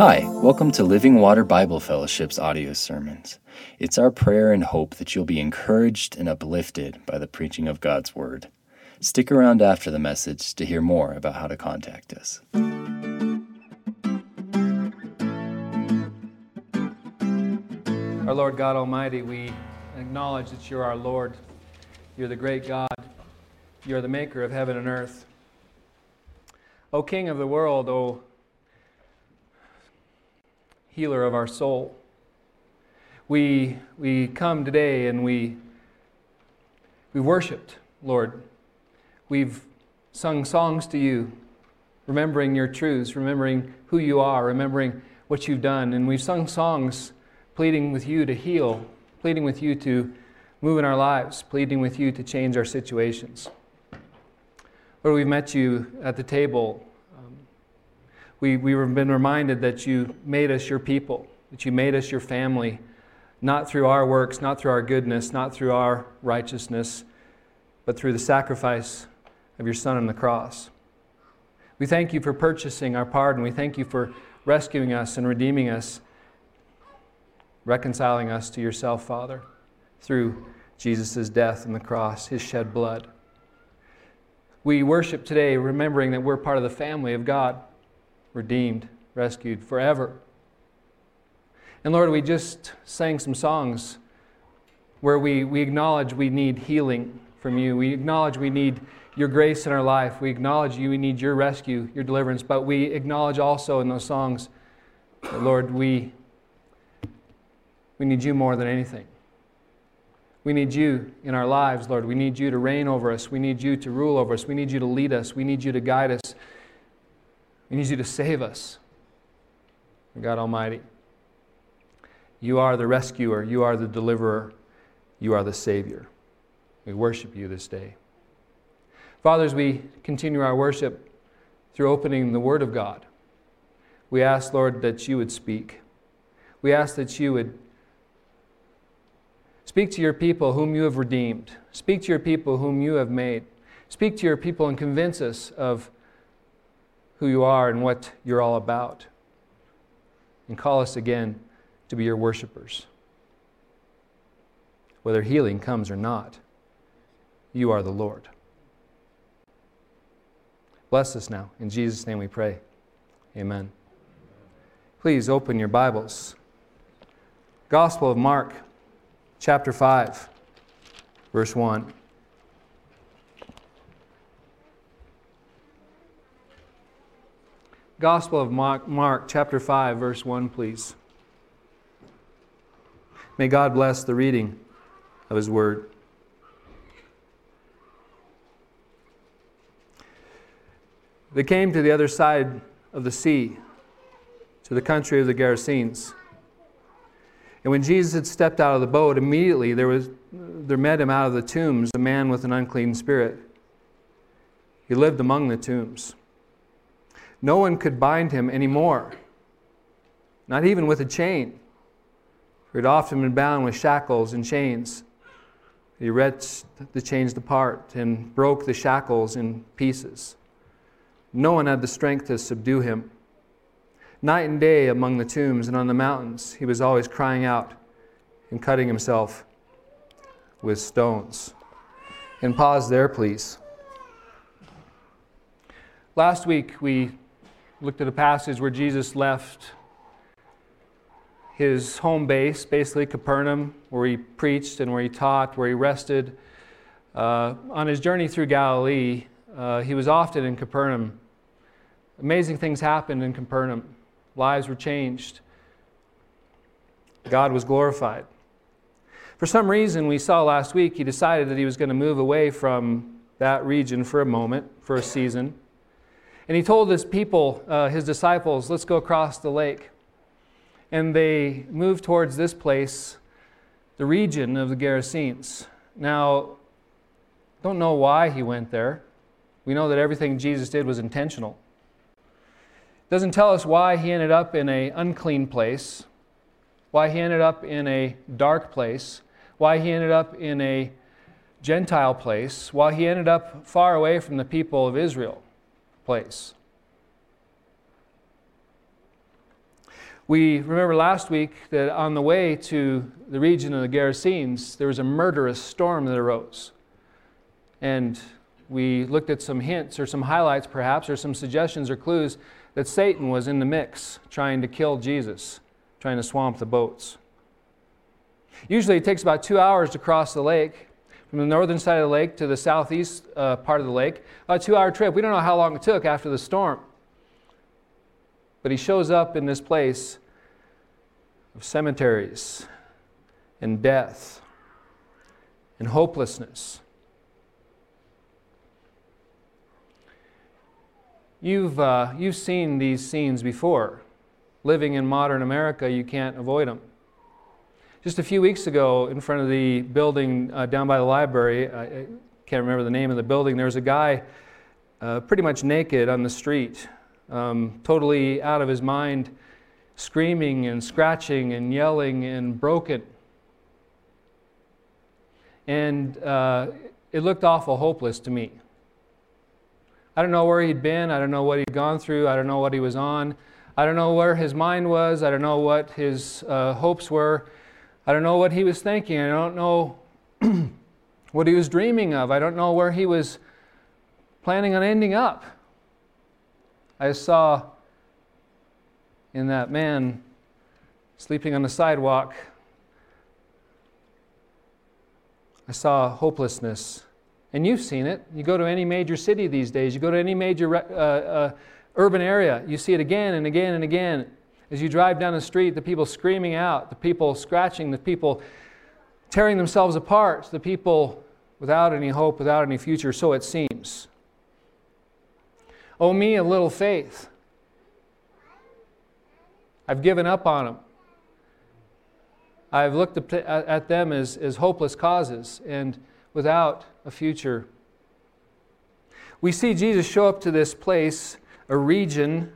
Hi, welcome to Living Water Bible Fellowship's audio sermons. It's our prayer and hope that you'll be encouraged and uplifted by the preaching of God's Word. Stick around after the message to hear more about how to contact us. Our Lord God Almighty, we acknowledge that you're our Lord. You're the great God. You're the maker of heaven and earth. O King of the world, O healer of our soul. We, we come today and we, we worshiped, Lord. We've sung songs to you, remembering your truths, remembering who you are, remembering what you've done. And we've sung songs pleading with you to heal, pleading with you to move in our lives, pleading with you to change our situations. Lord, we've met you at the table um, we, we've been reminded that you made us your people, that you made us your family, not through our works, not through our goodness, not through our righteousness, but through the sacrifice of your Son on the cross. We thank you for purchasing our pardon. We thank you for rescuing us and redeeming us, reconciling us to yourself, Father, through Jesus' death on the cross, his shed blood. We worship today remembering that we're part of the family of God redeemed, rescued forever. And Lord, we just sang some songs where we, we acknowledge we need healing from you. We acknowledge we need your grace in our life. We acknowledge you, we need your rescue, your deliverance. But we acknowledge also in those songs that, Lord, we, we need you more than anything. We need you in our lives, Lord. We need you to reign over us. We need you to rule over us. We need you to lead us. We need you to guide us. We need you to save us. God Almighty, you are the rescuer, you are the deliverer, you are the Savior. We worship you this day. Father, as we continue our worship through opening the Word of God, we ask, Lord, that you would speak. We ask that you would speak to your people whom you have redeemed. Speak to your people whom you have made. Speak to your people and convince us of who you are and what you're all about. And call us again to be your worshipers. Whether healing comes or not, you are the Lord. Bless us now. In Jesus' name we pray. Amen. Please open your Bibles. Gospel of Mark, chapter 5, verse 1. Gospel of Mark, Mark, chapter 5, verse 1, please. May God bless the reading of His Word. They came to the other side of the sea, to the country of the Gerasenes. And when Jesus had stepped out of the boat, immediately there, was, there met him out of the tombs a man with an unclean spirit. He lived among the tombs. No one could bind him anymore, not even with a chain. For he had often been bound with shackles and chains. He wrenched the chains apart and broke the shackles in pieces. No one had the strength to subdue him. Night and day among the tombs and on the mountains, he was always crying out and cutting himself with stones. And pause there, please. Last week, we looked at a passage where Jesus left his home base, basically Capernaum, where he preached and where he taught, where he rested. Uh, on his journey through Galilee, uh, he was often in Capernaum. Amazing things happened in Capernaum. Lives were changed. God was glorified. For some reason, we saw last week, he decided that he was going to move away from that region for a moment, for a season. And he told his people, uh, his disciples, let's go across the lake. And they moved towards this place, the region of the Gerasenes. Now, don't know why he went there. We know that everything Jesus did was intentional. Doesn't tell us why he ended up in an unclean place, why he ended up in a dark place, why he ended up in a Gentile place, why he ended up far away from the people of Israel. place. We remember last week that on the way to the region of the Gerasenes, there was a murderous storm that arose. And we looked at some hints or some highlights, perhaps, or some suggestions or clues that Satan was in the mix trying to kill Jesus, trying to swamp the boats. Usually it takes about two hours to cross the lake from the northern side of the lake to the southeast uh, part of the lake. A two hour trip. We don't know how long it took after the storm. But he shows up in this place of cemeteries and death and hopelessness. You've, uh, you've seen these scenes before. Living in modern America, you can't avoid them. Just a few weeks ago, in front of the building uh, down by the library, I can't remember the name of the building, there was a guy uh, pretty much naked on the street um, totally out of his mind, screaming and scratching and yelling and broken. And uh, it looked awful hopeless to me. I don't know where he'd been. I don't know what he'd gone through. I don't know what he was on. I don't know where his mind was. I don't know what his uh, hopes were. I don't know what he was thinking. I don't know what he was dreaming of. I don't know where he was planning on ending up. I saw in that man sleeping on the sidewalk, I saw hopelessness. And you've seen it. You go to any major city these days, you go to any major uh, uh, urban area, you see it again and again and again. As you drive down the street, the people screaming out, the people scratching, the people tearing themselves apart, the people without any hope, without any future, so it seems. Oh, me, a little faith. I've given up on them. I've looked at them as, as hopeless causes and without a future. We see Jesus show up to this place, a region.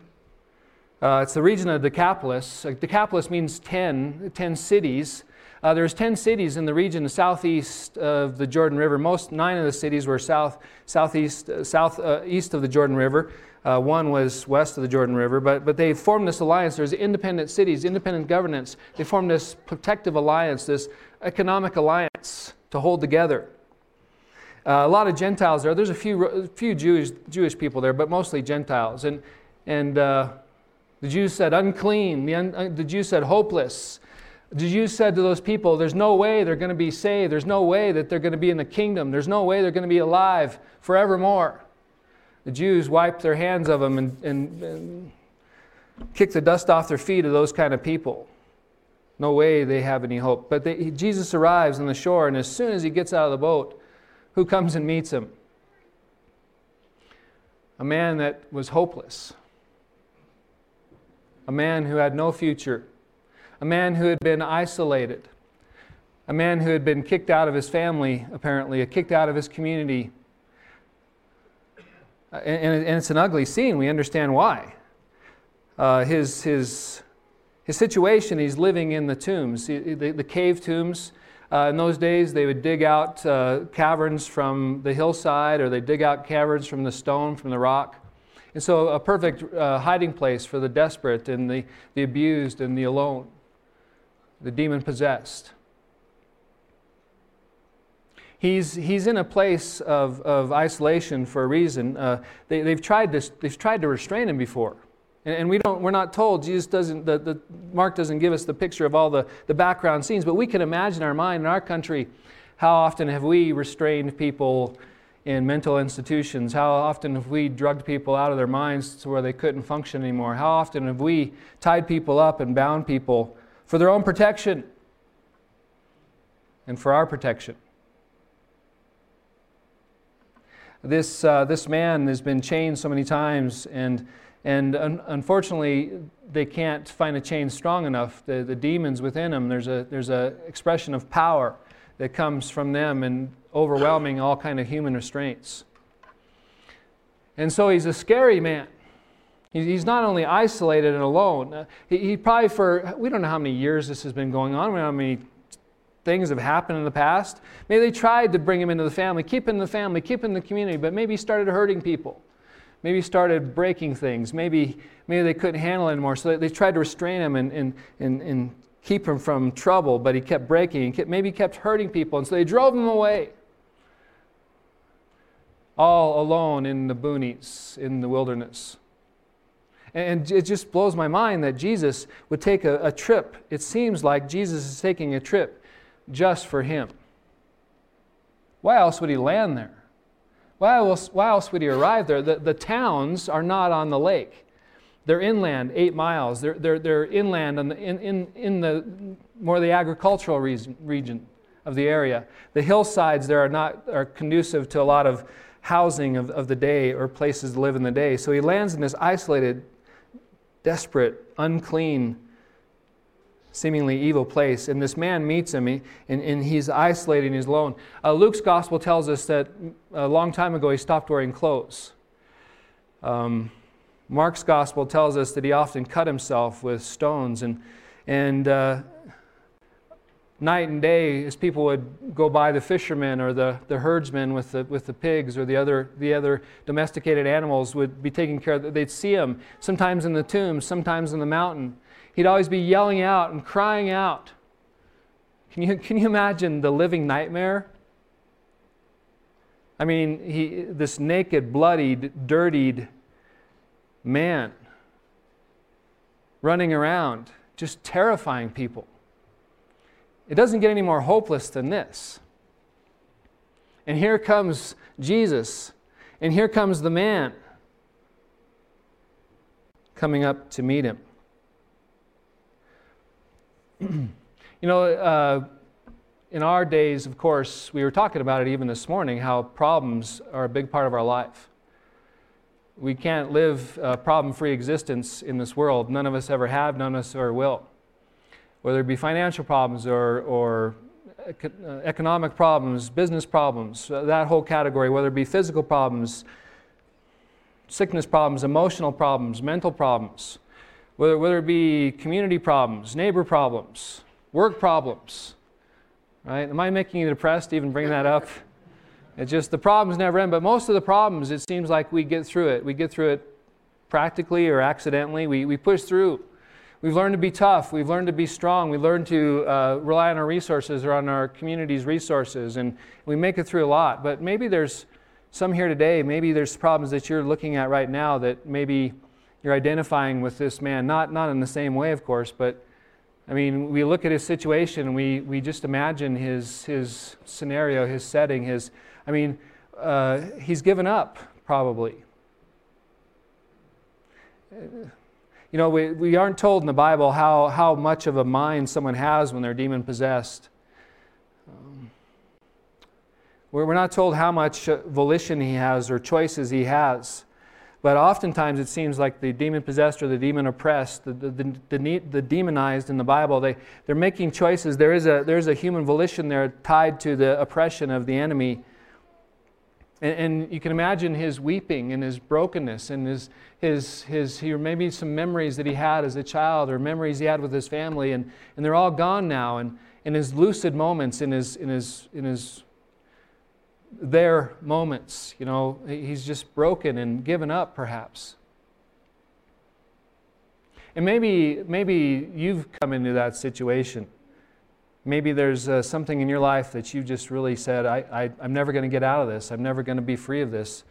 Uh, it's the region of Decapolis. Decapolis means 10, 10 cities. Uh, there's 10 cities in the region southeast of the Jordan River. Most nine of the cities were south, southeast, uh, south, uh, east of the Jordan River. Uh, one was west of the Jordan River, but, but they formed this alliance. There's independent cities, independent governance. They formed this protective alliance, this economic alliance to hold together. Uh, a lot of Gentiles there. There's a few, a few Jewish, Jewish people there, but mostly Gentiles. And, and uh, the Jews said unclean, the, un, uh, the Jews said hopeless, the Jews said to those people, There's no way they're going to be saved. There's no way that they're going to be in the kingdom. There's no way they're going to be alive forevermore. The Jews wiped their hands of them and, and, and kicked the dust off their feet of those kind of people. No way they have any hope. But they, Jesus arrives on the shore, and as soon as he gets out of the boat, who comes and meets him? A man that was hopeless, a man who had no future a man who had been isolated, a man who had been kicked out of his family, apparently, kicked out of his community. Uh, and, it's an ugly scene. We understand why. Uh, his, his, his situation, he's living in the tombs, the, the cave tombs. Uh, in those days, they would dig out uh, caverns from the hillside or they dig out caverns from the stone, from the rock. And so, a perfect uh, hiding place for the desperate and the, the abused and the alone the demon possessed. He's, he's in a place of, of isolation for a reason. Uh, they, have tried to, they've tried to restrain him before. And, and, we don't, we're not told, Jesus doesn't, the, the, Mark doesn't give us the picture of all the, the background scenes, but we can imagine our mind in our country how often have we restrained people in mental institutions? How often have we drugged people out of their minds to where they couldn't function anymore? How often have we tied people up and bound people for their own protection and for our protection. This, uh, this man has been chained so many times, and, and un- unfortunately, they can't find a chain strong enough. The, the demons within them, there's an there's a expression of power that comes from them and overwhelming all kind of human restraints. And so he's a scary man. He's not only isolated and alone, uh, he, he, probably for, we don't know how many years this has been going on, we don't know how many things have happened in the past. Maybe they tried to bring him into the family, keep him in the family, keep him in the community, but maybe he started hurting people. Maybe started breaking things. Maybe, maybe they couldn't handle it anymore. So they, they tried to restrain him and, and, and, and keep him from trouble, but he kept breaking. Kept, maybe kept hurting people. And so they drove him away. All alone in the boonies, in the wilderness. And it just blows my mind that Jesus would take a, a trip. It seems like Jesus is taking a trip just for him. Why else would he land there? Why else, why else would he arrive there? The, the towns are not on the lake. They're inland, eight miles. They're, they're, they're inland in, in, in the more the agricultural region, region of the area. The hillsides there are not are conducive to a lot of housing of, of the day or places to live in the day. So he lands in this isolated, desperate, unclean seemingly evil place. And this man meets him, and, and he's isolated and he's alone. Uh, Luke's gospel tells us that a long time ago he stopped wearing clothes. Um, Mark's gospel tells us that he often cut himself with stones. And, and uh, night and day, as people would go by the fishermen or the, the herdsmen with the, with the pigs or the other, the other domesticated animals, would be taken care of. They'd see him sometimes in the tomb, sometimes in the mountain. He'd always be yelling out and crying out. Can you, can you imagine the living nightmare? I mean, he, this naked, bloodied, dirtied man running around, just terrifying people. It doesn't get any more hopeless than this. And here comes Jesus, and here comes the man coming up to meet him. you know, uh, in our days, of course, we were talking about it even this morning how problems are a big part of our life. We can't live a problem free existence in this world. None of us ever have, none of us ever will. Whether it be financial problems or, or uh, economic problems, business problems, uh, that whole category, whether it be physical problems, sickness problems, emotional problems, mental problems whether, whether it be community problems, neighbor problems, work problems. Right? Am I making you depressed even bringing that up? It's just the problems never end, but most of the problems, it seems like we get through it. We get through it practically or accidentally. We, we push through. We've learned to be tough. We've learned to be strong. We learn to uh, rely on our resources or on our community's resources, and we make it through a lot. But maybe there's some here today, maybe there's problems that you're looking at right now that maybe you're identifying with this man, not, not in the same way, of course, but I mean, we look at his situation and we, we just imagine his, his scenario, his setting, his, I mean, uh, he's given up, probably. You know, we, we aren't told in the Bible how, how much of a mind someone has when they're demon possessed. Um, we're, we're not told how much volition he has or choices he has. But oftentimes it seems like the demon possessed or the demon oppressed, the, the, the, the, demonized in the Bible, they, they're making choices. There is, a, there is a human volition there tied to the oppression of the enemy. And, and you can imagine his weeping and his brokenness and his, his, his, his, maybe some memories that he had as a child or memories he had with his family, and, and they're all gone now. And in his lucid moments, in his, in his, in his their moments. You know, he's just broken and given up, perhaps. And maybe, maybe you've come into that situation. Maybe there's uh, something in your life that you just really said, I, I, I'm never going to get out of this. I'm never going to be free of this.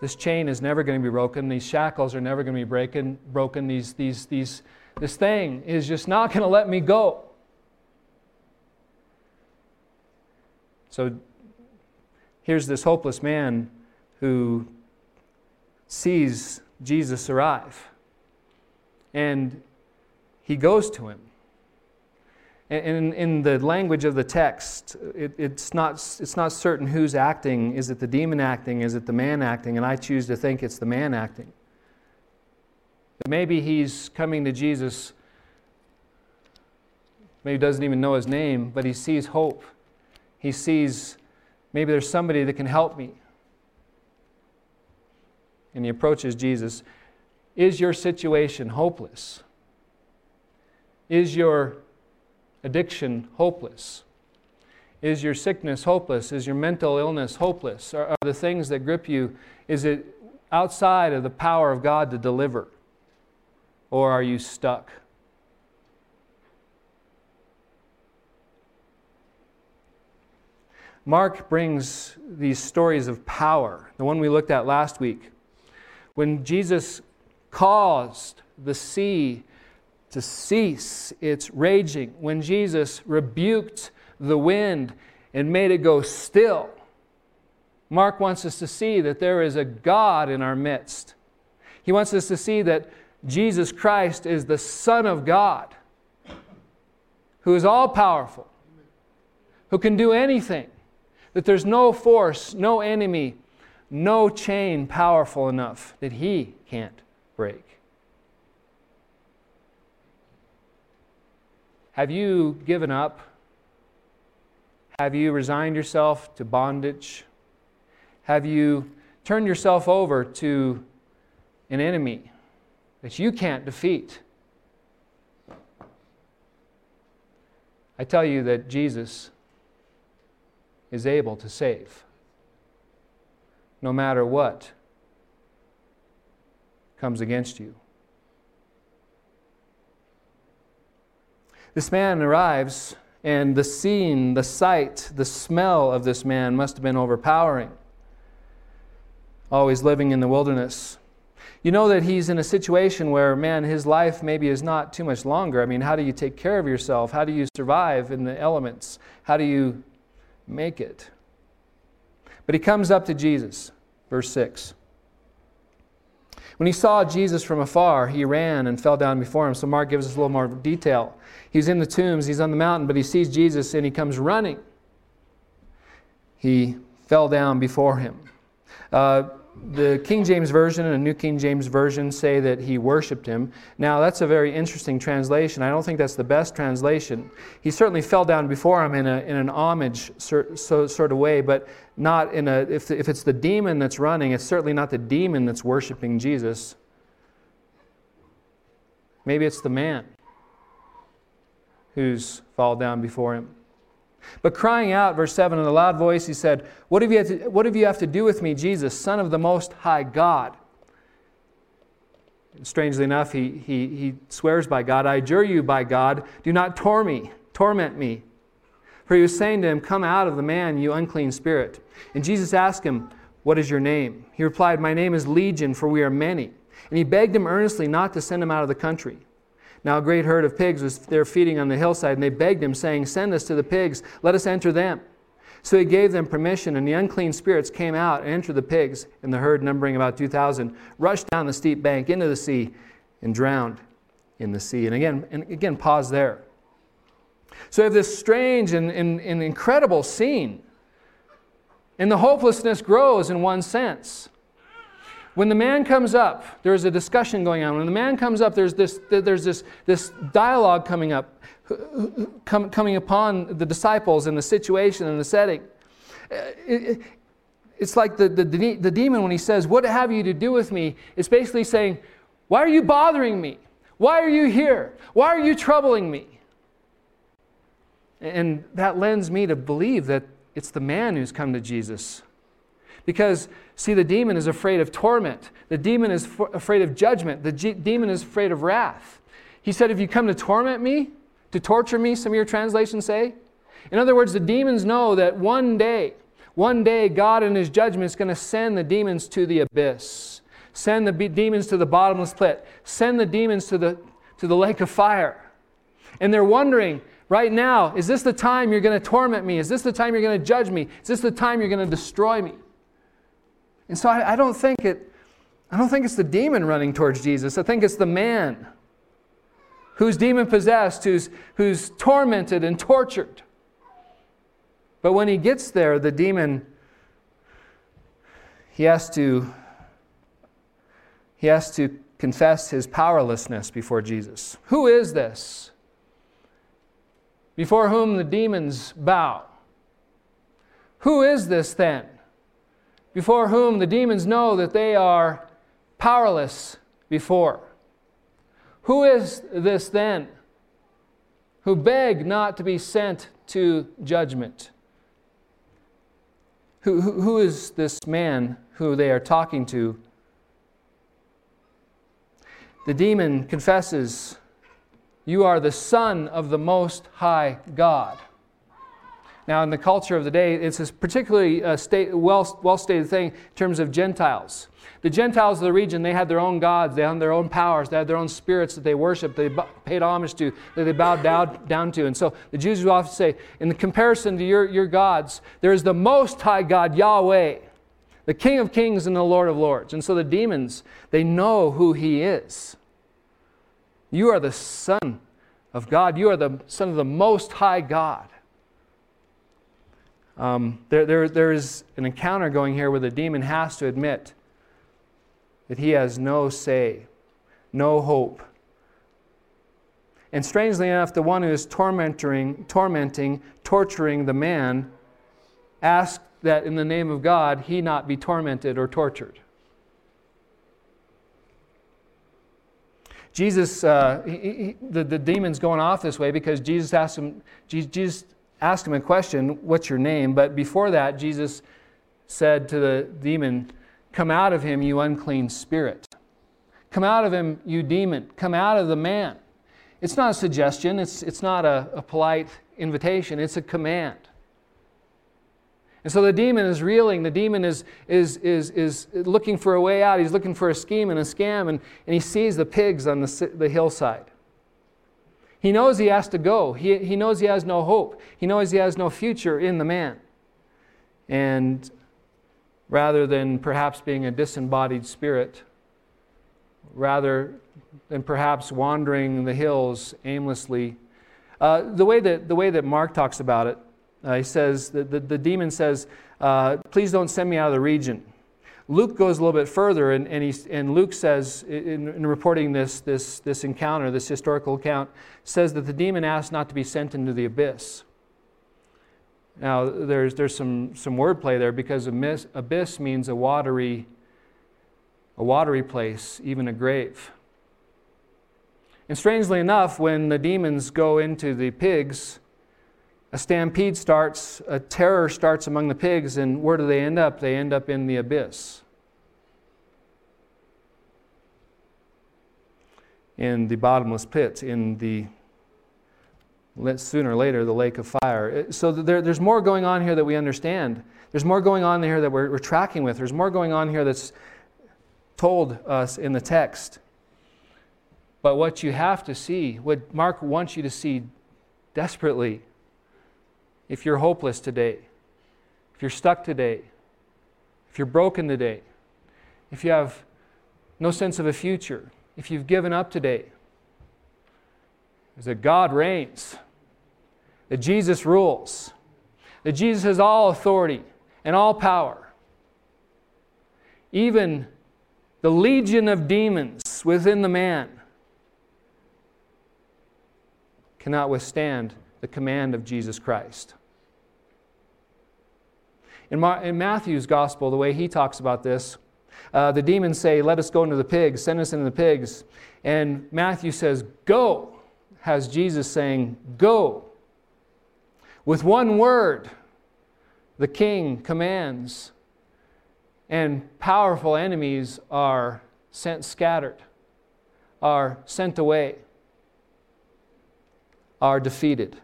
This chain is never going to be broken. These shackles are never going to be breaking, broken. These, these, these, this thing is just not going to let me go. So here's this hopeless man who sees Jesus arrive. And he goes to him. And in, the language of the text, it, it's, not, it's not certain who's acting. Is it the demon acting? Is it the man acting? And I choose to think it's the man acting. But maybe he's coming to Jesus, maybe doesn't even know his name, but he sees hope. He sees Maybe there's somebody that can help me. And he approaches Jesus. Is your situation hopeless? Is your addiction hopeless? Is your sickness hopeless? Is your mental illness hopeless? Are, are the things that grip you, is it, outside of the power of God to deliver? Or are you stuck? Mark brings these stories of power, the one we looked at last week. When Jesus caused the sea to cease its raging, when Jesus rebuked the wind and made it go still, Mark wants us to see that there is a God in our midst. He wants us to see that Jesus Christ is the Son of God, who is all powerful, who can do anything, that there's no force, no enemy, no chain powerful enough that he can't break. Have you given up? Have you resigned yourself to bondage? Have you turned yourself over to an enemy that you can't defeat? I tell you that Jesus is able to save no matter what comes against you. This man arrives, and the scene, the sight, the smell of this man must have been overpowering always living in the wilderness. You know that he's in a situation where, man, his life maybe is not too much longer. I mean, how do you take care of yourself? How do you survive in the elements? How do you make it? But he comes up to Jesus, verse 6. When he saw Jesus from afar, he ran and fell down before him. So Mark gives us a little more detail. He's in the tombs, he's on the mountain, but he sees Jesus and he comes running. He fell down before him. Uh, the King James Version and New King James Version say that he worshiped him. Now, that's a very interesting translation. I don't think that's the best translation. He certainly fell down before him in, a, in an homage sort, so, sort of way, but not in a, if, if it's the demon that's running, it's certainly not the demon that's worshiping Jesus. Maybe it's the man who's fallen down before him. But crying out, verse 7, in a loud voice, he said, what have, you to, what have you have to do with me, Jesus, Son of the Most High God? And strangely enough, he, he, he swears by God, I adjure you by God, do not tor me, torment me. For he was saying to him, Come out of the man, you unclean spirit. And Jesus asked him, What is your name? He replied, My name is Legion, for we are many. And he begged him earnestly not to send him out of the country. Now a great herd of pigs was there feeding on the hillside, and they begged him, saying, Send us to the pigs, let us enter them. So he gave them permission, and the unclean spirits came out and entered the pigs, and the herd, numbering about 2,000, rushed down the steep bank into the sea and drowned in the sea. And again, and again pause there. So you have this strange and, and, and incredible scene. And the hopelessness grows in one sense. When the man comes up, there's a discussion going on. When the man comes up, there's this, there's this, this dialogue coming up, coming upon the disciples and the situation and the setting. Uh, it's like the, the, the demon, when he says, What have you to do with me? It's basically saying, Why are you bothering me? Why are you here? Why are you troubling me? And that lends me to believe that it's the man who's come to Jesus. Because See, the demon is afraid of torment. The demon is afraid of judgment. The G- demon is afraid of wrath. He said, If you come to torment me, to torture me, some of your translations say. In other words, the demons know that one day, one day, God in His judgment is going to send the demons to the abyss, send the be- demons to the bottomless pit, send the demons to the, to the lake of fire. And they're wondering, right now, is this the time you're going to torment me? Is this the time you're going to judge me? Is this the time you're going to destroy me? And so I, I don't think it, I don't think it's the demon running towards Jesus. I think it's the man who's demon possessed, who's, who's tormented and tortured. But when he gets there, the demon, he has to, he has to confess his powerlessness before Jesus. Who is this? Before whom the demons bow. Who is this then? Before whom the demons know that they are powerless before. Who is this then who beg not to be sent to judgment? Who, who, who is this man who they are talking to the demon confesses, You are the Son of the Most High God. Now, in the culture of the day, it's a particularly uh, state, well, well stated thing in terms of Gentiles. The Gentiles of the region, they had their own gods, they had their own powers, they had their own spirits that they worshiped, they paid homage to, that they bowed down, down to. And so the Jews would often say, in the comparison to your, your gods, there is the Most High God, Yahweh, the King of kings and the Lord of lords. And so the demons, they know who He is. You are the Son of God, you are the Son of the Most High God. Um, there, there, there is an encounter going here where the demon has to admit that he has no say, no hope. And strangely enough, the one who is tormenting, tormenting, torturing the man asks that in the name of God he not be tormented or tortured. Jesus, uh, he, he, the, the demon's going off this way because Jesus asked him, Jesus asked him a question, What's your name? But before that, Jesus said to the demon, Come out of him, you unclean spirit. Come out of him, you demon. Come out of the man. It's not a suggestion, it's, it's not a, a polite invitation, it's a command. And so the demon is reeling. The demon is, is, is, is looking for a way out. He's looking for a scheme and a scam, and, and he sees the pigs on the, the hillside. He knows he has to go. He, he knows he has no hope. He knows he has no future in the man. And rather than perhaps being a disembodied spirit, rather than perhaps wandering the hills aimlessly. Uh, the, way that, the way that Mark talks about it, uh, he says, that the, the demon says, uh, Please don't send me out of the region. Luke goes a little bit further, and, and, he, and Luke says, in, in, reporting this, this, this encounter, this historical account, says that the demon asked not to be sent into the abyss. Now, there's, there's some, some wordplay there because abyss, abyss means a watery, a watery place, even a grave. And strangely enough, when the demons go into the pigs, a stampede starts, a terror starts among the pigs, and where do they end up? They end up in the abyss. In the bottomless pit, in the sooner or later the lake of fire. So there, there's more going on here that we understand. There's more going on here that we're, we're tracking with. There's more going on here that's told us in the text. But what you have to see, what Mark wants you to see desperately, if you're hopeless today, if you're stuck today, if you're broken today, if you have no sense of a future, if you've given up today, is that God reigns that Jesus rules, that Jesus has all authority and all power. Even the legion of demons within the man cannot withstand the command of Jesus Christ. In, in Matthew's gospel, the way he talks about this, uh, the demons say, Let us go into the pigs, send us into the pigs. And Matthew says, Go, has Jesus saying, Go. With one word, the king commands, and powerful enemies are sent scattered, are sent away, are defeated.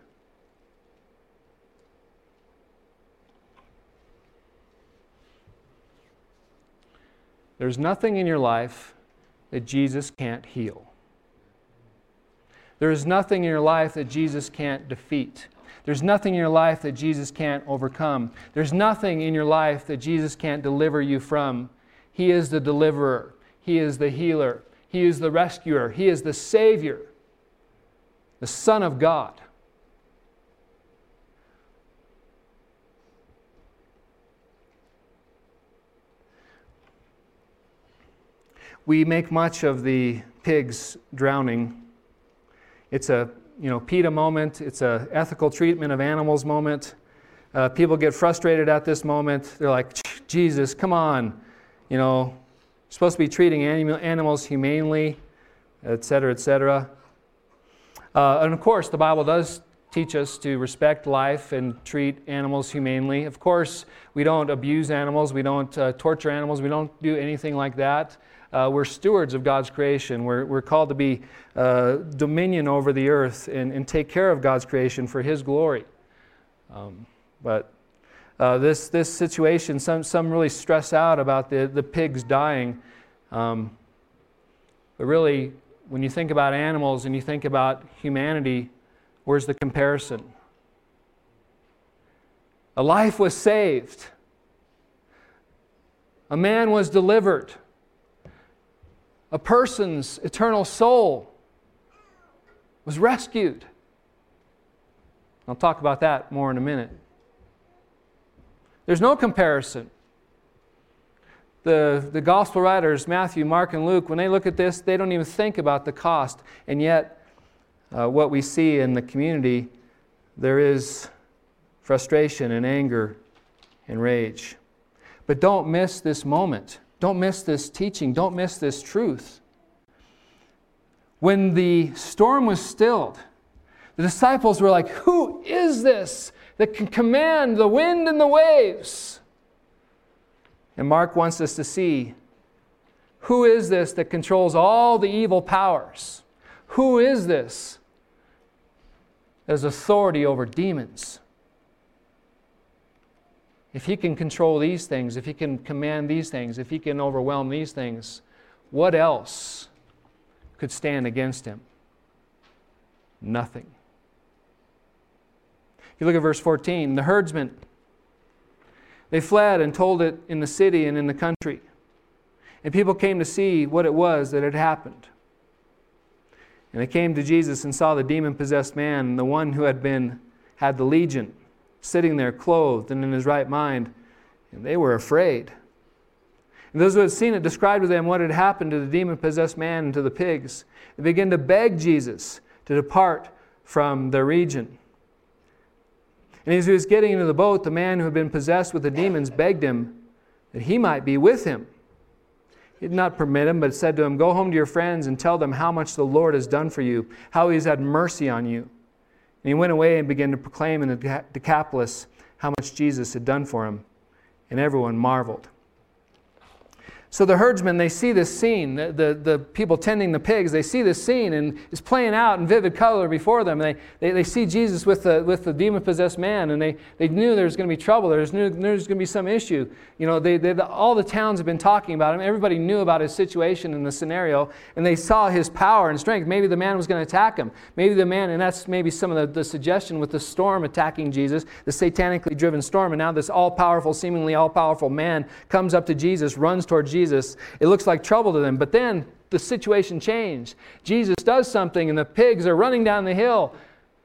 There's nothing in your life that Jesus can't heal. There is nothing in your life that Jesus can't defeat. There's nothing in your life that Jesus can't overcome. There's nothing in your life that Jesus can't deliver you from. He is the deliverer, He is the healer, He is the rescuer, He is the Savior, the Son of God. We make much of the pigs drowning. It's a you know, PETA moment, it's an ethical treatment of animals moment. Uh, people get frustrated at this moment. They're like, Jesus, come on. You know, you're supposed to be treating anim- animals humanely, et cetera, et cetera. Uh, and of course, the Bible does teach us to respect life and treat animals humanely. Of course, we don't abuse animals, we don't uh, torture animals, we don't do anything like that. Uh, we're stewards of God's creation. We're, we're called to be uh, dominion over the earth and, and take care of God's creation for His glory. Um, but uh, this, this situation, some, some really stress out about the, the pigs dying. Um, but really, when you think about animals and you think about humanity, where's the comparison? A life was saved. A man was delivered. A person's eternal soul was rescued. I'll talk about that more in a minute. There's no comparison. The, the gospel writers, Matthew, Mark, and Luke, when they look at this, they don't even think about the cost. And yet, uh, what we see in the community, there is frustration and anger and rage. But don't miss this moment. Don't miss this teaching. Don't miss this truth. When the storm was stilled, the disciples were like, Who is this that can command the wind and the waves? And Mark wants us to see who is this that controls all the evil powers? Who is this that has authority over demons? If he can control these things, if he can command these things, if he can overwhelm these things, what else could stand against him? Nothing. If you look at verse 14, the herdsmen, they fled and told it in the city and in the country. And people came to see what it was that had happened. And they came to Jesus and saw the demon possessed man, the one who had been had the legion, sitting there clothed and in his right mind. And they were afraid. And those who had seen it described to them what had happened to the demon possessed man and to the pigs. They began to beg Jesus to depart from their region. And as he was getting into the boat, the man who had been possessed with the demons begged him that he might be with him. He did not permit him, but said to him, Go home to your friends and tell them how much the Lord has done for you, how he has had mercy on you. And he went away and began to proclaim in the Decapolis how much Jesus had done for him. And everyone marveled. So the herdsmen, they see this scene, the, the, the, people tending the pigs, they see this scene and it's playing out in vivid color before them. They, they, they see Jesus with the, with the demon possessed man and they, they knew there was going to be trouble. There was, knew, there was going to be some issue. You know, they, they, all the towns have been talking about him. Everybody knew about his situation and the scenario and they saw his power and strength. Maybe the man was going to attack him. Maybe the man, and that's maybe some of the, the suggestion with the storm attacking Jesus, the satanically driven storm. And now this all powerful, seemingly all powerful man comes up to Jesus, runs toward Jesus Jesus, it looks like trouble to them. But then the situation changed. Jesus does something, and the pigs are running down the hill.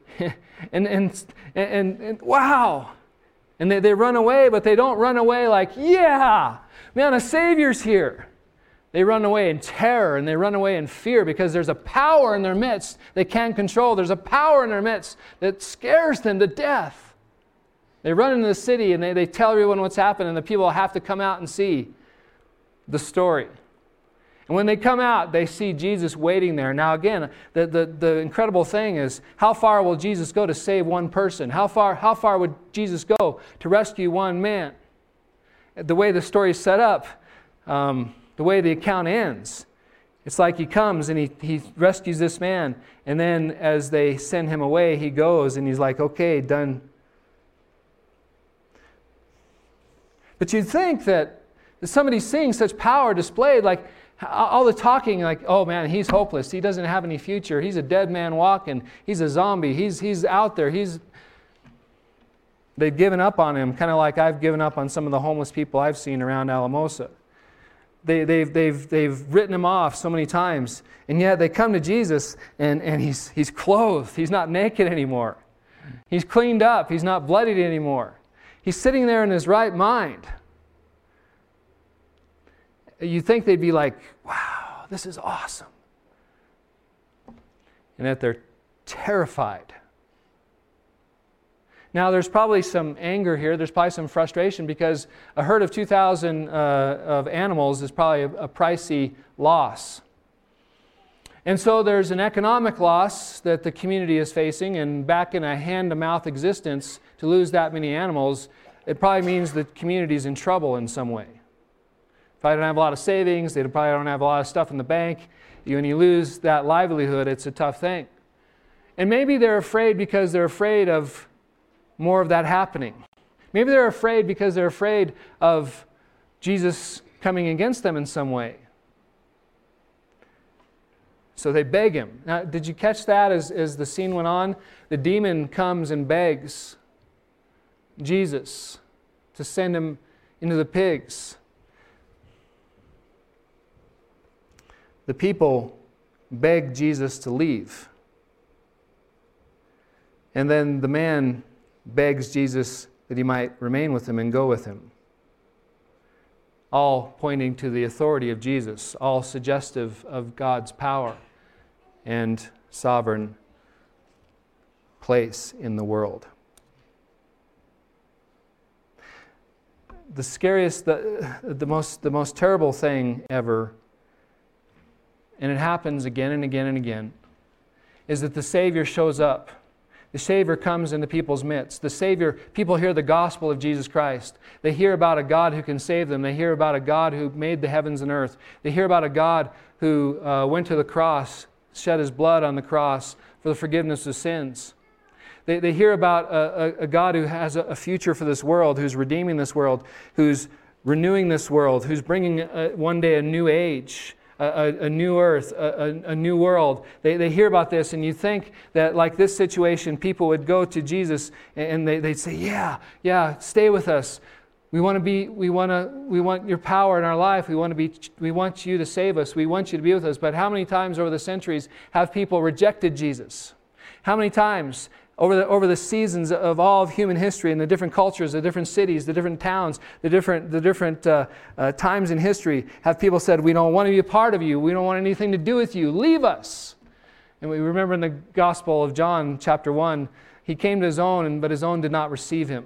and, and, and, and, wow. And they, they run away, but they don't run away like, yeah, man, a Savior's here. They run away in terror and they run away in fear because there's a power in their midst they can't control. There's a power in their midst that scares them to death. They run into the city and they, they tell everyone what's happened, and the people have to come out and see the story. And when they come out, they see Jesus waiting there. Now, again, the, the, the incredible thing is how far will Jesus go to save one person? How far, how far would Jesus go to rescue one man? The way the story is set up, um, the way the account ends, it's like he comes and he, he rescues this man, and then as they send him away, he goes and he's like, okay, done. But you'd think that somebody seeing such power displayed, like all the talking, like, oh man, he's hopeless. He doesn't have any future. He's a dead man walking. He's a zombie. He's, he's out there. He's. They've given up on him, kind of like I've given up on some of the homeless people I've seen around Alamosa. They, they've, they've, they've written him off so many times, and yet they come to Jesus and, and he's, he's clothed. He's not naked anymore. He's cleaned up. He's not bloodied anymore. He's sitting there in his right mind you think they'd be like, wow, this is awesome. And that they're terrified. Now, there's probably some anger here. There's probably some frustration because a herd of 2,000 uh, of animals is probably a, a pricey loss. And so there's an economic loss that the community is facing, and back in a hand to mouth existence, to lose that many animals, it probably means the community is in trouble in some way. Probably don't have a lot of savings. They probably don't have a lot of stuff in the bank. When you lose that livelihood, it's a tough thing. And maybe they're afraid because they're afraid of more of that happening. Maybe they're afraid because they're afraid of Jesus coming against them in some way. So they beg him. Now, did you catch that as, as the scene went on? The demon comes and begs Jesus to send him into the pigs. The people beg Jesus to leave. And then the man begs Jesus that he might remain with him and go with him. All pointing to the authority of Jesus, all suggestive of God's power and sovereign place in the world. The scariest, the, the, most, the most terrible thing ever, and it happens again and again and again, is that the Savior shows up the Savior comes into people's midst. The Savior, people hear the gospel of Jesus Christ. They hear about a God who can save them. They hear about a God who made the heavens and earth. They hear about a God who uh, went to the cross, shed his blood on the cross for the forgiveness of sins. They, they hear about a, a, a God who has a, a, future for this world, who's redeeming this world, who's renewing this world, who's bringing a, one day a new age a, a new earth, a, a, new world. They, they hear about this, and you think that, like this situation, people would go to Jesus and they, they'd say, Yeah, yeah, stay with us. We want to be, we want to, we want your power in our life. We want to be, we want you to save us. We want you to be with us. But how many times over the centuries have people rejected Jesus? How many times over the, over the seasons of all of human history and the different cultures, the different cities, the different towns, the different, the different uh, uh, times in history, have people said, We don't want to be a part of you. We don't want anything to do with you. Leave us. And we remember in the Gospel of John, chapter 1, he came to his own, but his own did not receive him.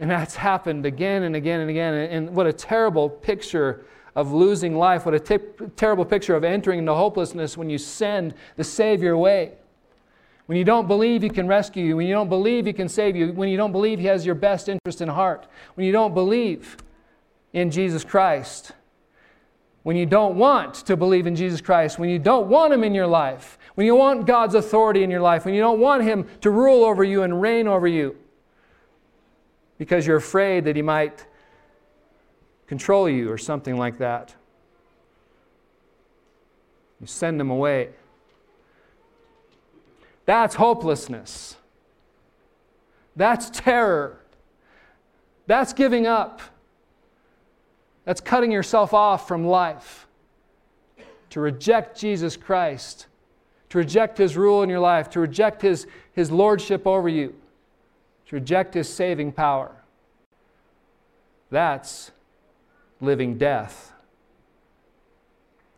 And that's happened again and again and again. And what a terrible picture of losing life. What a t- terrible picture of entering into hopelessness when you send the Savior away. When you don't believe He can rescue you, when you don't believe He can save you, when you don't believe He has your best interest in heart, when you don't believe in Jesus Christ, when you don't want to believe in Jesus Christ, when you don't want Him in your life, when you want God's authority in your life, when you don't want Him to rule over you and reign over you, because you're afraid that He might control you or something like that. You send Him away. That's hopelessness. That's terror. That's giving up. That's cutting yourself off from life. To reject Jesus Christ, to reject His rule in your life, to reject His, his lordship over you, to reject His saving power. That's living death.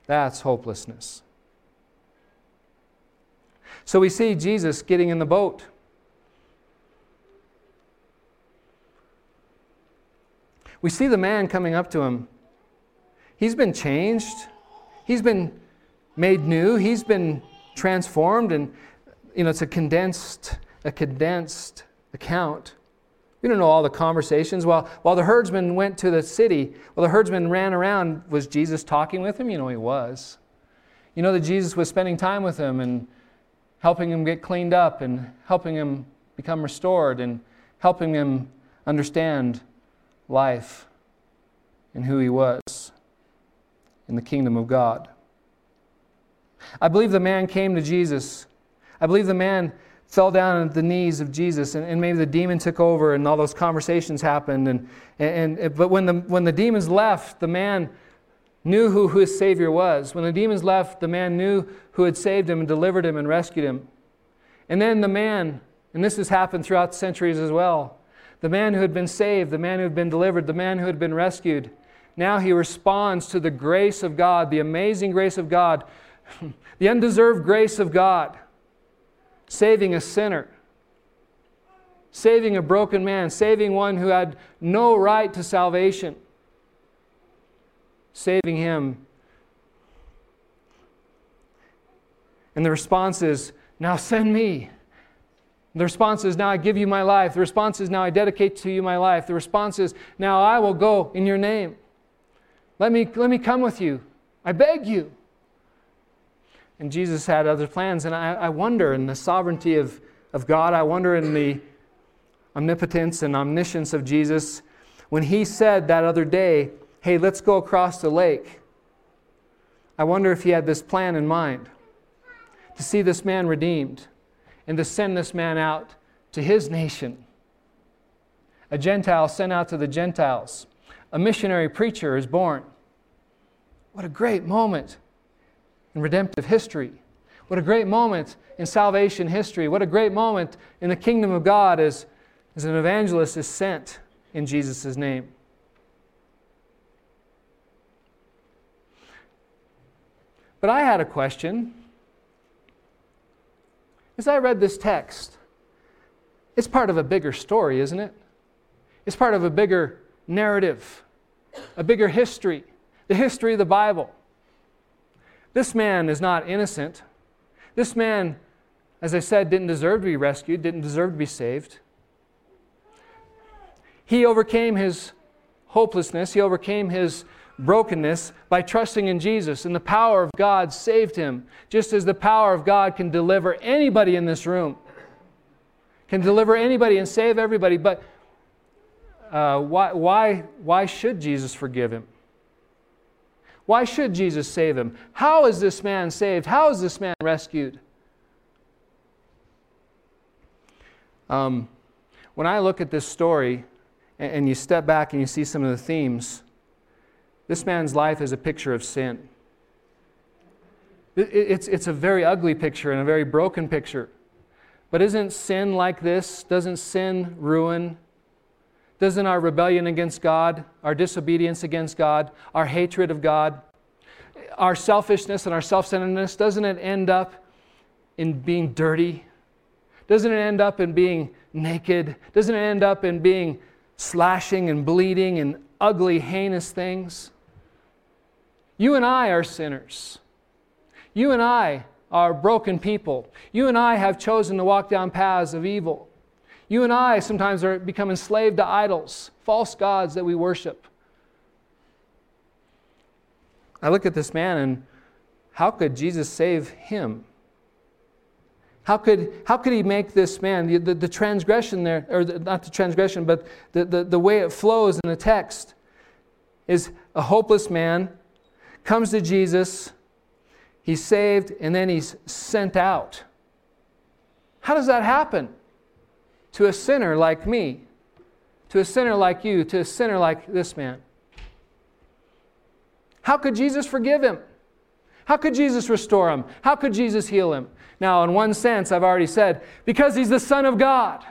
That's hopelessness. So we see Jesus getting in the boat. We see the man coming up to him. He's been changed. He's been made new. He's been transformed and you know it's a condensed a condensed account. We don't know all the conversations. While, while the herdsman went to the city, while the herdsman ran around, was Jesus talking with him? You know, he was. You know that Jesus was spending time with him and helping him get cleaned up and helping him become restored and helping him understand life and who he was in the kingdom of God. I believe the man came to Jesus. I believe the man fell down at the knees of Jesus, and, and maybe the demon took over, and all those conversations happened. And, and, and, but when the, when the demons left, the man knew who his Savior was. When the demons left, the man knew who had saved him and delivered him and rescued him. And then the man, and this has happened throughout centuries as well, the man who had been saved, the man who had been delivered, the man who had been rescued, now he responds to the grace of God, the amazing grace of God, the undeserved grace of God, saving a sinner, saving a broken man, saving one who had no right to salvation saving him. And the response is, Now send me. The response is, Now I give you my life. The response is, Now I dedicate to you my life. The response is, Now I will go in your name. Let me, let me come with you. I beg you. And Jesus had other plans. And I, I wonder in the sovereignty of, of God, I wonder in the omnipotence and omniscience of Jesus, when he said that other day, Hey, let's go across the lake. I wonder if he had this plan in mind to see this man redeemed and to send this man out to his nation. A Gentile sent out to the Gentiles. A missionary preacher is born. What a great moment in redemptive history. What a great moment in salvation history. What a great moment in the kingdom of God as, as an evangelist is sent in Jesus' name. But I had a question. As I read this text, it's part of a bigger story, isn't it? It's part of a bigger narrative, a bigger history, the history of the Bible. This man is not innocent. This man, as I said, didn't deserve to be rescued, didn't deserve to be saved. He overcame his hopelessness, he overcame his brokenness by trusting in Jesus, and the power of God saved him, just as the power of God can deliver anybody in this room, can deliver anybody and save everybody. But uh, why, why, why should Jesus forgive him? Why should Jesus save him? How is this man saved? How is this man rescued? Um, when I look at this story and, and you step back and you see some of the themes, this man's life is a picture of sin. It's, it's a very ugly picture and a very broken picture. But isn't sin like this? Doesn't sin ruin? Doesn't our rebellion against God, our disobedience against God, our hatred of God, our selfishness and our self centeredness, doesn't it end up in being dirty? Doesn't it end up in being naked? Doesn't it end up in being slashing and bleeding and ugly, heinous things? You and I are sinners. You and I are broken people. You and I have chosen to walk down paths of evil. You and I sometimes are become enslaved to idols, false gods that we worship. I look at this man and how could Jesus save him? How could, how could he make this man, the, the, the transgression there, or the, not the transgression, but the, the, the way it flows in the text is a hopeless man comes to Jesus, he's saved, and then he's sent out. How does that happen? To a sinner like me, to a sinner like you, to a sinner like this man. How could Jesus forgive him? How could Jesus restore him? How could Jesus heal him? Now, in one sense, I've already said, because he's the Son of God.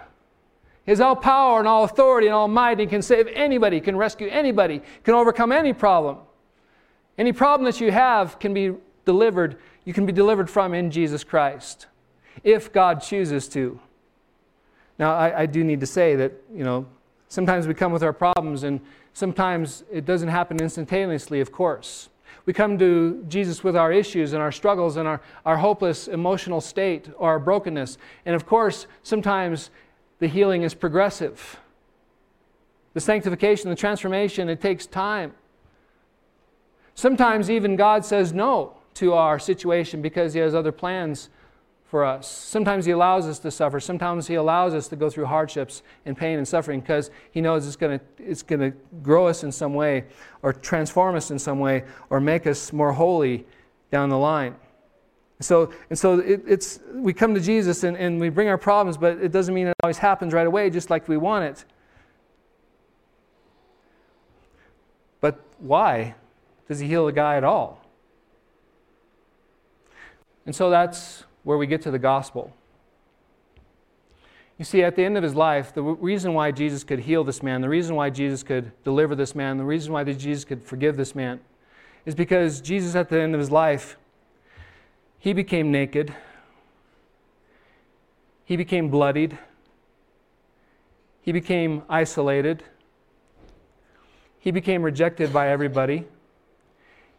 Has all power and all authority and all might. He can save anybody, can rescue anybody, can overcome any problem. Any problem that you have can be delivered, you can be delivered from in Jesus Christ, if God chooses to. Now, I, I do need to say that, you know, sometimes we come with our problems, and sometimes it doesn't happen instantaneously, of course. We come to Jesus with our issues and our struggles and our, our hopeless emotional state or our brokenness. And of course, sometimes the healing is progressive. The sanctification, the transformation, it takes time. Sometimes even God says no to our situation because He has other plans for us. Sometimes He allows us to suffer. Sometimes He allows us to go through hardships and pain and suffering because He knows it's going to it's to grow us in some way or transform us in some way or make us more holy down the line. So, and so it, it's, we come to Jesus and, and we bring our problems, but it doesn't mean it always happens right away just like we want it. But why? Does he heal the guy at all? And so that's where we get to the gospel. You see, at the end of his life, the reason why Jesus could heal this man, the reason why Jesus could deliver this man, the reason why Jesus could forgive this man, is because Jesus, at the end of his life, he became naked, he became bloodied, he became isolated, he became rejected by everybody.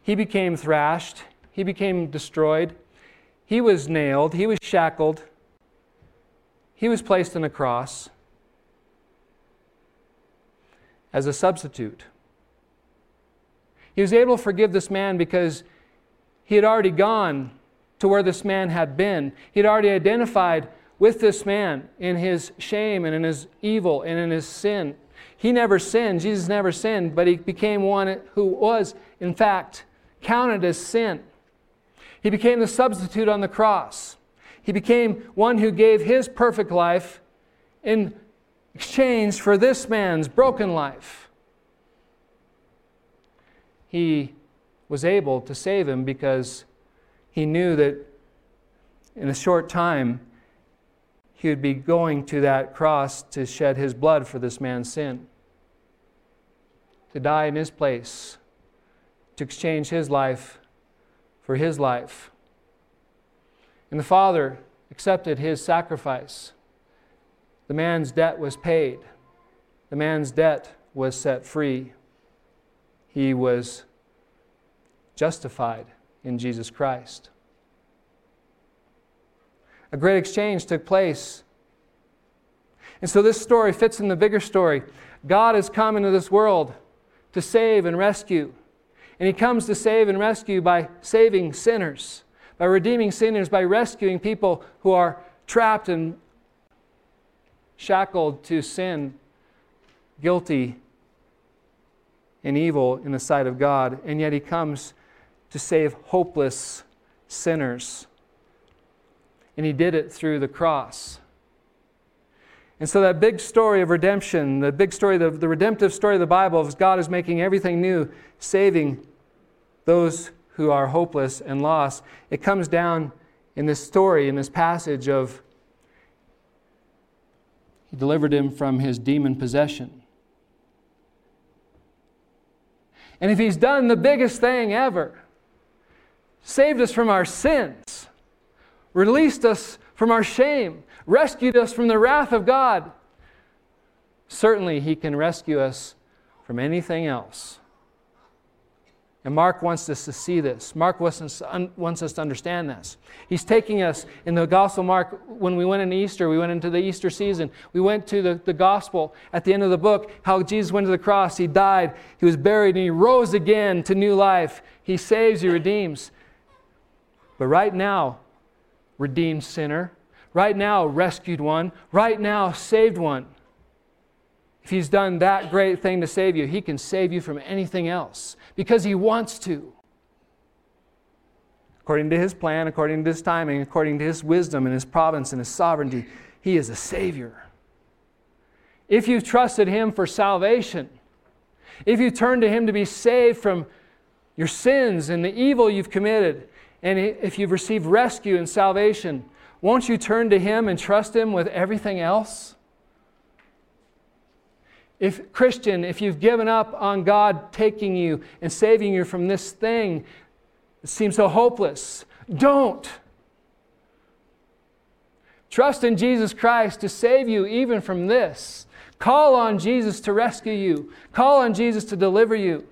He became thrashed, he became destroyed, he was nailed, he was shackled, he was placed on a cross as a substitute. He was able to forgive this man because he had already gone to where this man had been. He had already identified with this man in his shame and in his evil and in his sin. He never sinned. Jesus never sinned, but he became one who was, in fact, counted as sin. He became the substitute on the cross. He became one who gave his perfect life in exchange for this man's broken life. He was able to save him because he knew that in a short time he would be going to that cross to shed his blood for this man's sin to die in his place, to exchange his life for his life. And the Father accepted his sacrifice. The man's debt was paid, the man's debt was set free. He was justified in Jesus Christ. A great exchange took place. And so this story fits in the bigger story. God has come into this world to save and rescue. And he comes to save and rescue by saving sinners, by redeeming sinners, by rescuing people who are trapped and shackled to sin, guilty and evil in the sight of God. And yet he comes to save hopeless sinners. And he did it through the cross. And so, that big story of redemption, the big story, the, the redemptive story of the Bible, is God is making everything new, saving those who are hopeless and lost. It comes down in this story, in this passage of He delivered him from his demon possession. And if He's done the biggest thing ever, saved us from our sins, released us from our shame, rescued us from the wrath of God, certainly He can rescue us from anything else. And Mark wants us to see this. Mark wants us, to understand this. He's taking us in the Gospel Mark, when we went into Easter, we went into the Easter season, we went to the, the Gospel at the end of the book, how Jesus went to the cross, He died, He was buried, and He rose again to new life. He saves, He redeems. But right now, redeemed sinner, right now rescued one, right now saved one. If He's done that great thing to save you, He can save you from anything else because He wants to. According to His plan, according to His timing, according to His wisdom and His providence and His sovereignty, He is a Savior. If you've trusted Him for salvation, if you turn to Him to be saved from your sins and the evil you've committed, and if you've received rescue and salvation, won't you turn to Him and trust Him with everything else? If, Christian, if you've given up on God taking you and saving you from this thing that seems so hopeless, don't. Trust in Jesus Christ to save you even from this. Call on Jesus to rescue you. Call on Jesus to deliver you.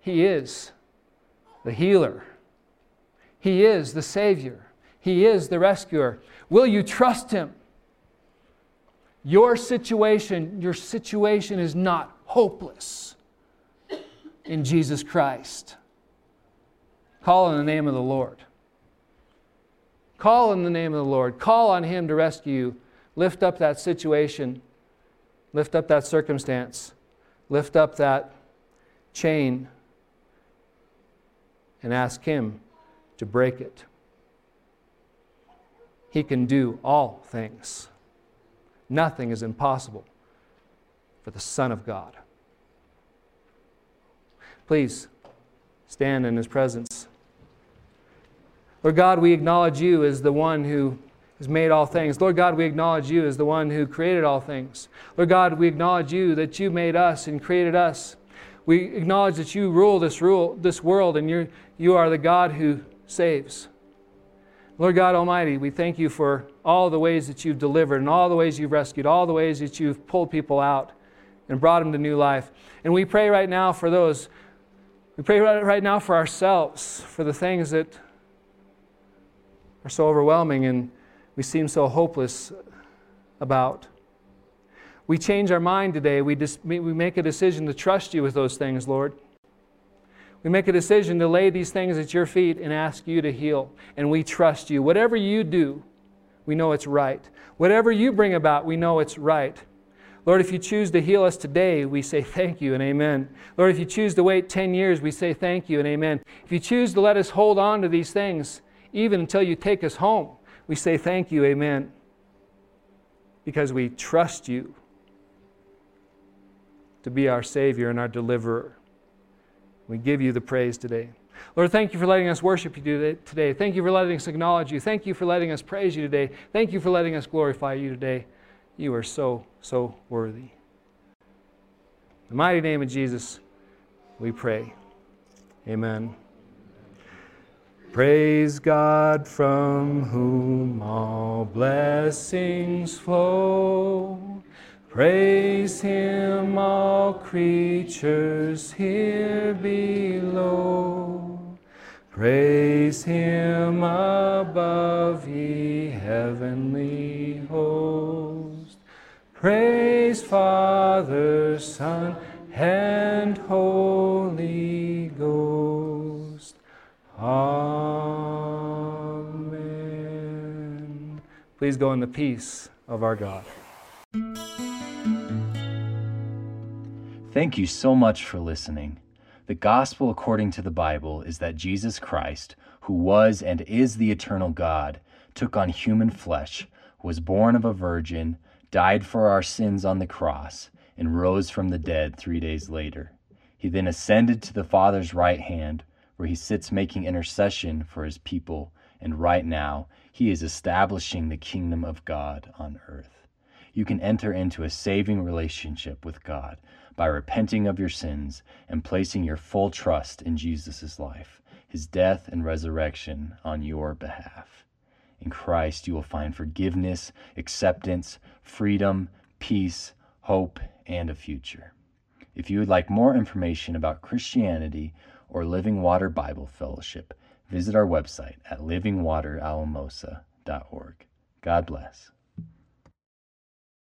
He is the healer, He is the Savior. He is the rescuer. Will you trust Him? Your situation, your situation is not hopeless in Jesus Christ. Call on the name of the Lord. Call in the name of the Lord. Call on Him to rescue you. Lift up that situation. Lift up that circumstance. Lift up that chain and ask Him to break it. He can do all things. Nothing is impossible for the Son of God. Please stand in His presence. Lord God, we acknowledge you as the one who has made all things. Lord God, we acknowledge you as the one who created all things. Lord God, we acknowledge you that you made us and created us. We acknowledge that you rule this, rule, this world and you you are the God who saves. Lord God Almighty, we thank you for all the ways that you've delivered and all the ways you've rescued, all the ways that you've pulled people out and brought them to new life. And we pray right now for those. We pray right now for ourselves, for the things that are so overwhelming and we seem so hopeless about. We change our mind today. We, dis- we make a decision to trust you with those things, Lord. We make a decision to lay these things at your feet and ask you to heal. And we trust you. Whatever you do, we know it's right. Whatever you bring about, we know it's right. Lord, if you choose to heal us today, we say thank you and amen. Lord, if you choose to wait 10 years, we say thank you and amen. If you choose to let us hold on to these things, even until you take us home, we say thank you, amen. Because we trust you to be our Savior and our deliverer. We give you the praise today. Lord, thank you for letting us worship you today. Thank you for letting us acknowledge you. Thank you for letting us praise you today. Thank you for letting us glorify you today. You are so, so worthy. In the mighty name of Jesus, we pray. Amen. Praise God from whom all blessings flow. Praise Him, all creatures here below. Praise Him above, ye heavenly hosts. Praise Father, Son, and Holy Ghost. Amen. Please go in the peace of our God. Thank you so much for listening. The gospel according to the Bible is that Jesus Christ, who was and is the eternal God, took on human flesh, was born of a virgin, died for our sins on the cross, and rose from the dead three days later. He then ascended to the Father's right hand, where he sits making intercession for his people, and right now he is establishing the kingdom of God on earth. You can enter into a saving relationship with God by repenting of your sins and placing your full trust in Jesus' life, his death and resurrection on your behalf. In Christ, you will find forgiveness, acceptance, freedom, peace, hope, and a future. If you would like more information about Christianity or Living Water Bible Fellowship, visit our website at livingwateralamosa.org. God bless.